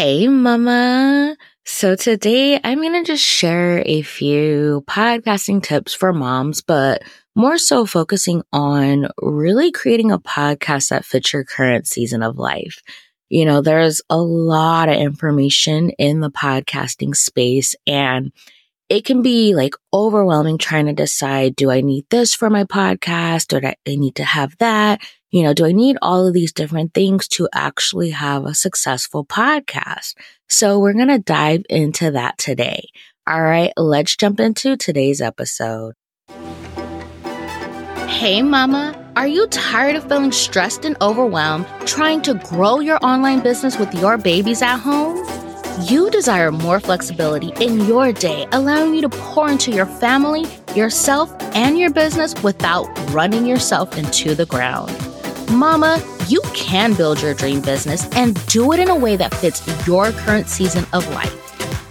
Hey, mama. So today I'm going to just share a few podcasting tips for moms, but more so focusing on really creating a podcast that fits your current season of life. You know, there's a lot of information in the podcasting space and it can be like overwhelming trying to decide, do I need this for my podcast? Or do I need to have that? You know, do I need all of these different things to actually have a successful podcast? So we're going to dive into that today. All right, let's jump into today's episode. Hey, mama. Are you tired of feeling stressed and overwhelmed trying to grow your online business with your babies at home? You desire more flexibility in your day, allowing you to pour into your family, yourself, and your business without running yourself into the ground. Mama, you can build your dream business and do it in a way that fits your current season of life.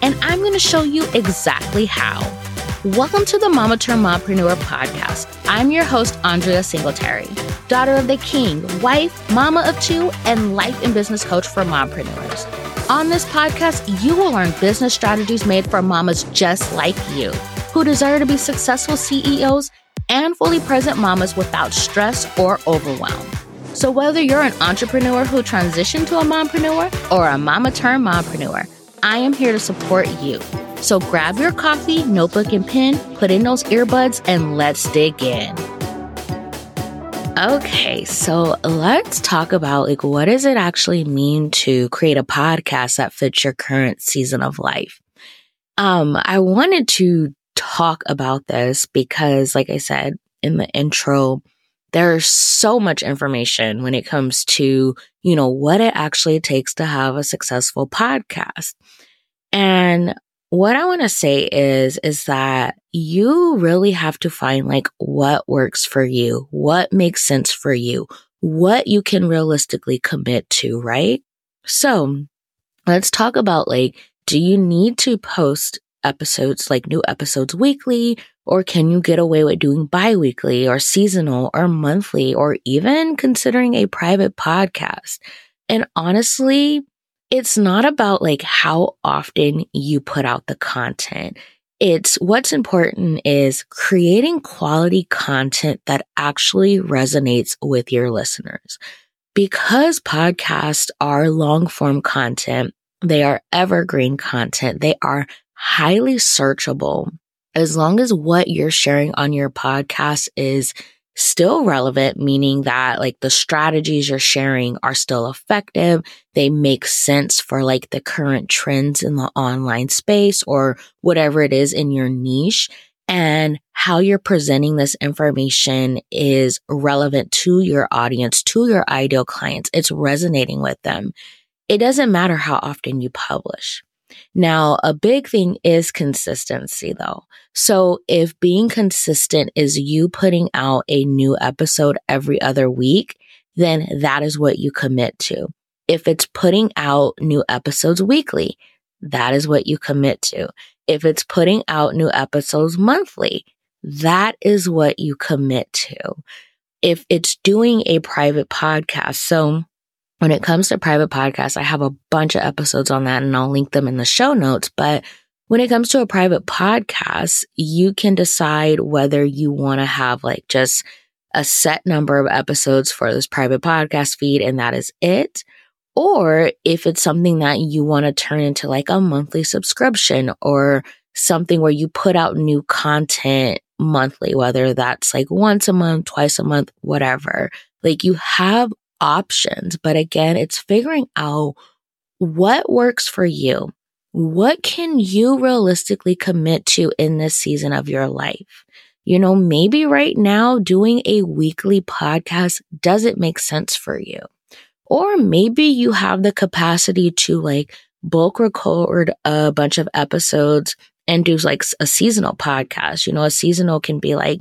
And I'm going to show you exactly how. Welcome to the Mama Turned Mompreneur podcast. I'm your host, Andrea Singletary, daughter of the king, wife, mama of two, and life and business coach for mompreneurs. On this podcast, you will learn business strategies made for mamas just like you, who desire to be successful CEOs and fully present mamas without stress or overwhelm. So, whether you're an entrepreneur who transitioned to a mompreneur or a mama turned mompreneur, I am here to support you. So, grab your coffee, notebook, and pen, put in those earbuds, and let's dig in. Okay, so let's talk about like what does it actually mean to create a podcast that fits your current season of life? Um, I wanted to talk about this because like I said in the intro, there's so much information when it comes to, you know, what it actually takes to have a successful podcast. And what I want to say is, is that you really have to find like what works for you, what makes sense for you, what you can realistically commit to, right? So let's talk about like, do you need to post episodes, like new episodes weekly, or can you get away with doing bi-weekly or seasonal or monthly or even considering a private podcast? And honestly, it's not about like how often you put out the content. It's what's important is creating quality content that actually resonates with your listeners. Because podcasts are long form content, they are evergreen content. They are highly searchable. As long as what you're sharing on your podcast is still relevant, meaning that like the strategies you're sharing are still effective. They make sense for like the current trends in the online space or whatever it is in your niche. And how you're presenting this information is relevant to your audience, to your ideal clients. It's resonating with them. It doesn't matter how often you publish. Now, a big thing is consistency though. So if being consistent is you putting out a new episode every other week, then that is what you commit to. If it's putting out new episodes weekly, that is what you commit to. If it's putting out new episodes monthly, that is what you commit to. If it's doing a private podcast, so when it comes to private podcasts, I have a bunch of episodes on that and I'll link them in the show notes. But when it comes to a private podcast, you can decide whether you want to have like just a set number of episodes for this private podcast feed and that is it. Or if it's something that you want to turn into like a monthly subscription or something where you put out new content monthly, whether that's like once a month, twice a month, whatever. Like you have options. But again, it's figuring out what works for you. What can you realistically commit to in this season of your life? You know, maybe right now doing a weekly podcast doesn't make sense for you. Or maybe you have the capacity to like bulk record a bunch of episodes and do like a seasonal podcast. You know, a seasonal can be like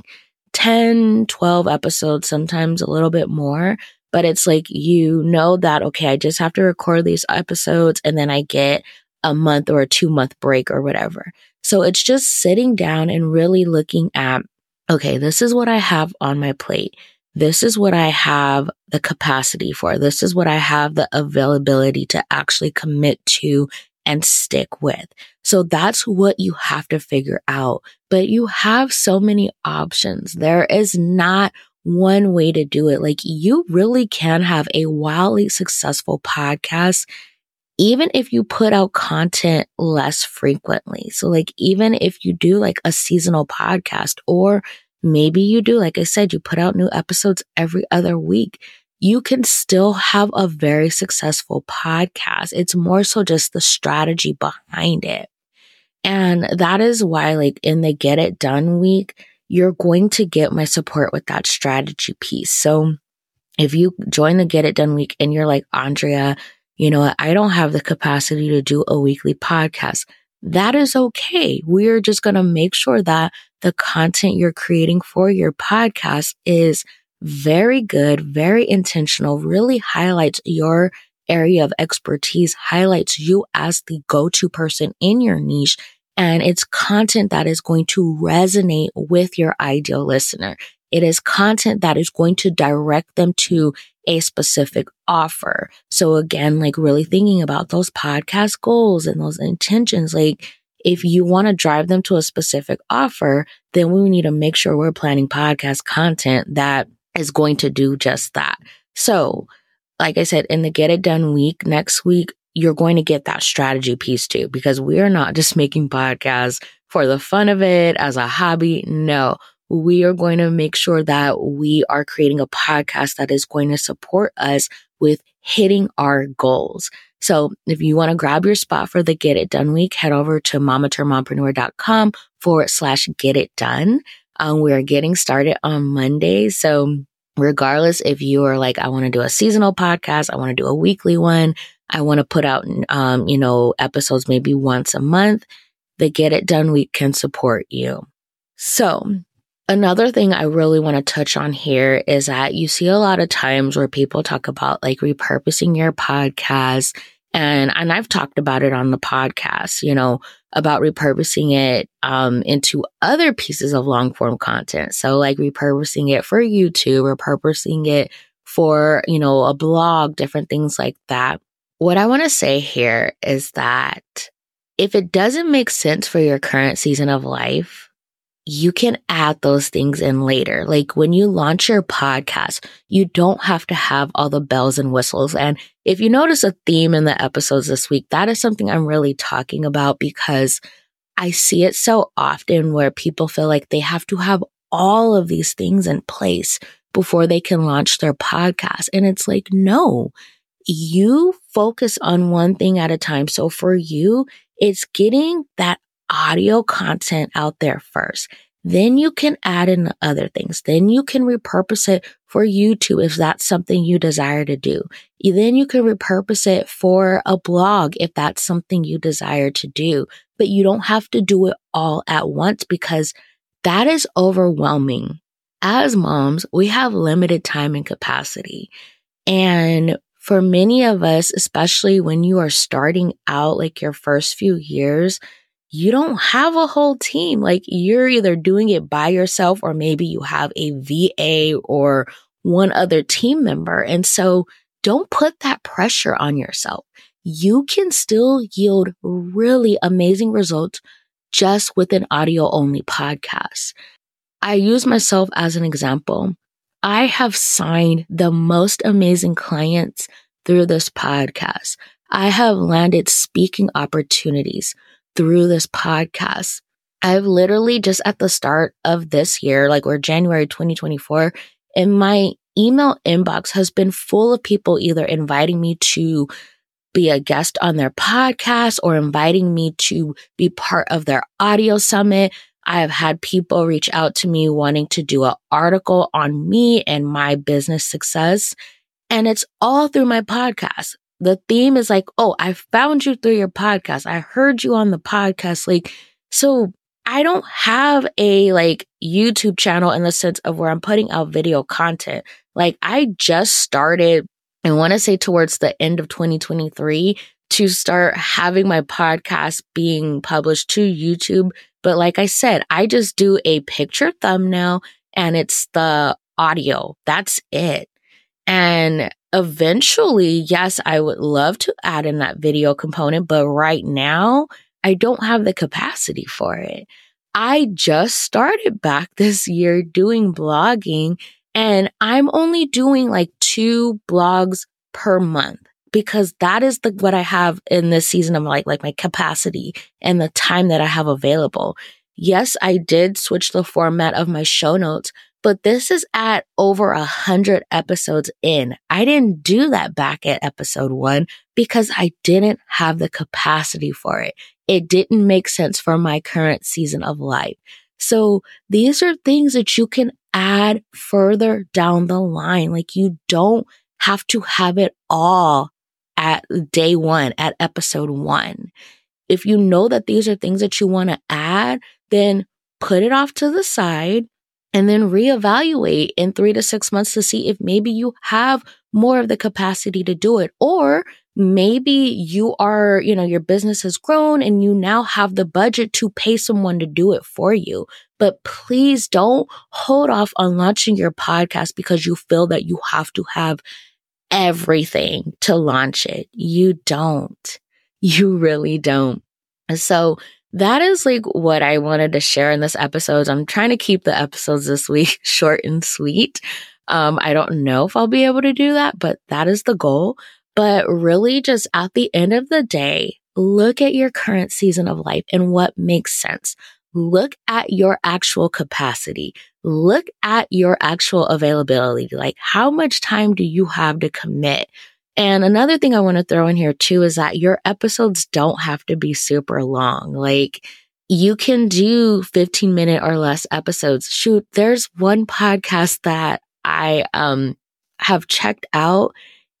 10, 12 episodes, sometimes a little bit more but it's like you know that, okay, I just have to record these episodes and then I get a month or a two month break or whatever. So it's just sitting down and really looking at, okay, this is what I have on my plate. this is what I have the capacity for. This is what I have the availability to actually commit to and stick with. So that's what you have to figure out. But you have so many options. There is not one way to do it. Like you really can have a wildly successful podcast even if you put out content less frequently. So like even if you do like a seasonal podcast or maybe you do, like I said, you put out new episodes every other week, you can still have a very successful podcast. It's more so just the strategy behind it. And that is why like in the get it done week, you're going to get my support with that strategy piece. So if you join the get it done week and you're like, Andrea, you know, I don't have the capacity to do a weekly podcast. That is okay. We're just going to make sure that the content you're creating for your podcast is very good, very intentional, really highlights your area of expertise, highlights you as the go-to person in your niche. And it's content that is going to resonate with your ideal listener. It is content that is going to direct them to a specific offer. So again, like really thinking about those podcast goals and those intentions, like if you want to drive them to a specific offer, then we need to make sure we're planning podcast content that is going to do just that. So, like I said, in the get it done week next week, you're going to get that strategy piece too, because we are not just making podcasts for the fun of it as a hobby. No, we are going to make sure that we are creating a podcast that is going to support us with hitting our goals. So if you want to grab your spot for the Get It Done week, head over to mamaturnedmompreneur.com forward slash get it done. Um, we're getting started on Monday. So regardless if you are like, I want to do a seasonal podcast, I want to do a weekly one, I want to put out, um, you know, episodes maybe once a month, the Get It Done week can support you. So Another thing I really want to touch on here is that you see a lot of times where people talk about like repurposing your podcast and and I've talked about it on the podcast, you know, about repurposing it um, into other pieces of long form content. So like repurposing it for YouTube, repurposing it for, you know, a blog, different things like that. What I want to say here is that if it doesn't make sense for your current season of life, you can add those things in later. Like when you launch your podcast, you don't have to have all the bells and whistles. And if you notice a theme in the episodes this week, that is something I'm really talking about because I see it so often where people feel like they have to have all of these things in place before they can launch their podcast. And it's like, no, you focus on one thing at a time. So for you, it's getting that audio content out there first. Then you can add in other things. Then you can repurpose it for YouTube if that's something you desire to do. Then you can repurpose it for a blog if that's something you desire to do. But you don't have to do it all at once because that is overwhelming. As moms, we have limited time and capacity. And for many of us, especially when you are starting out like your first few years, you don't have a whole team. Like you're either doing it by yourself or maybe you have a VA or one other team member. And so don't put that pressure on yourself. You can still yield really amazing results just with an audio only podcast. I use myself as an example. I have signed the most amazing clients through this podcast. I have landed speaking opportunities through this podcast. I've literally just at the start of this year, like we're January 2024, and my email inbox has been full of people either inviting me to be a guest on their podcast or inviting me to be part of their audio summit. I have had people reach out to me wanting to do an article on me and my business success. And it's all through my podcast the theme is like, oh, I found you through your podcast. I heard you on the podcast. Like, so I don't have a like YouTube channel in the sense of where I'm putting out video content. Like, I just started, I want to say towards the end of 2023 to start having my podcast being published to YouTube. But like I said, I just do a picture thumbnail and it's the audio. That's it. And eventually, yes, I would love to add in that video component, but right now I don't have the capacity for it. I just started back this year doing blogging and I'm only doing like two blogs per month because that is the what I have in this season of like like my capacity and the time that I have available. Yes, I did switch the format of my show notes, but this is at over a hundred episodes in. I didn't do that back at episode one because I didn't have the capacity for it. It didn't make sense for my current season of life. So these are things that you can add further down the line. Like you don't have to have it all at day one, at episode one. If you know that these are things that you want to add, then put it off to the side and then reevaluate in three to six months to see if maybe you have more of the capacity to do it. Or maybe you are, you know, your business has grown and you now have the budget to pay someone to do it for you. But please don't hold off on launching your podcast because you feel that you have to have everything to launch it. You don't. You really don't. So that is like what I wanted to share in this episode. I'm trying to keep the episodes this week short and sweet. Um, I don't know if I'll be able to do that, but that is the goal. But really, just at the end of the day, look at your current season of life and what makes sense. Look at your actual capacity. Look at your actual availability. Like, how much time do you have to commit? And another thing I want to throw in here too is that your episodes don't have to be super long. Like you can do 15 minute or less episodes. Shoot, there's one podcast that I um have checked out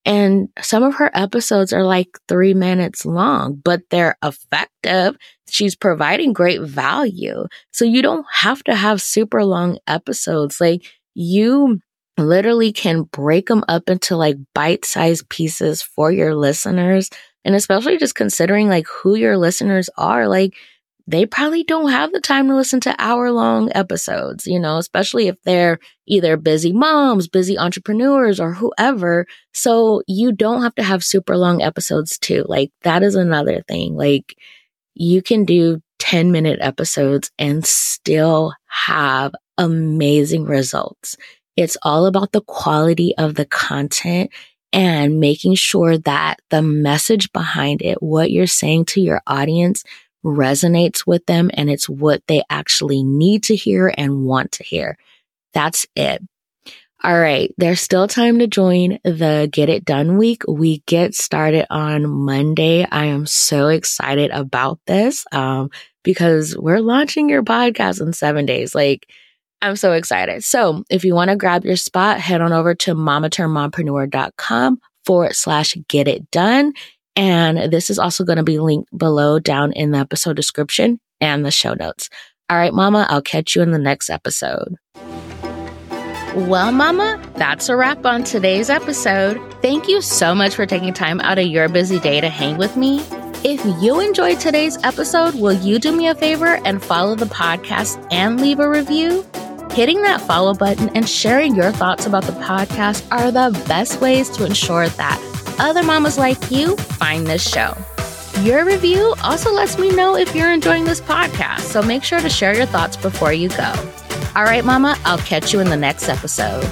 and some of her episodes are like three minutes long, but they're effective. She's providing great value. So you don't have to have super long episodes. Like you literally can break them up into like bite sized pieces for your listeners. And especially just considering like who your listeners are, like they probably don't have the time to listen to hour long episodes, you know, especially if they're either busy moms, busy entrepreneurs, or whoever. So you don't have to have super long episodes too. Like that is another thing. Like you can do 10 minute episodes and still have amazing results. It's all about the quality of the content and making sure that the message behind it, what you're saying to your audience resonates with them and it's what they actually need to hear and want to hear. That's it. All right. There's still time to join the Get It Done week. We get started on Monday. I am so excited about this, um, because we're launching your podcast in seven days. Like, I'm so excited. So if you want to grab your spot, head on over to mamaturnedmompreneur.com forward slash get it done. And this is also going to be linked below down in the episode description and the show notes. All right, mama, I'll catch you in the next episode. Well, Mama, that's a wrap on today's episode. Thank you so much for taking time out of your busy day to hang with me. If you enjoyed today's episode, will you do me a favor and follow the podcast and leave a review? Hitting that follow button and sharing your thoughts about the podcast are the best ways to ensure that other mamas like you find this show. Your review also lets me know if you're enjoying this podcast, so make sure to share your thoughts before you go. All right, Mama, I'll catch you in the next episode.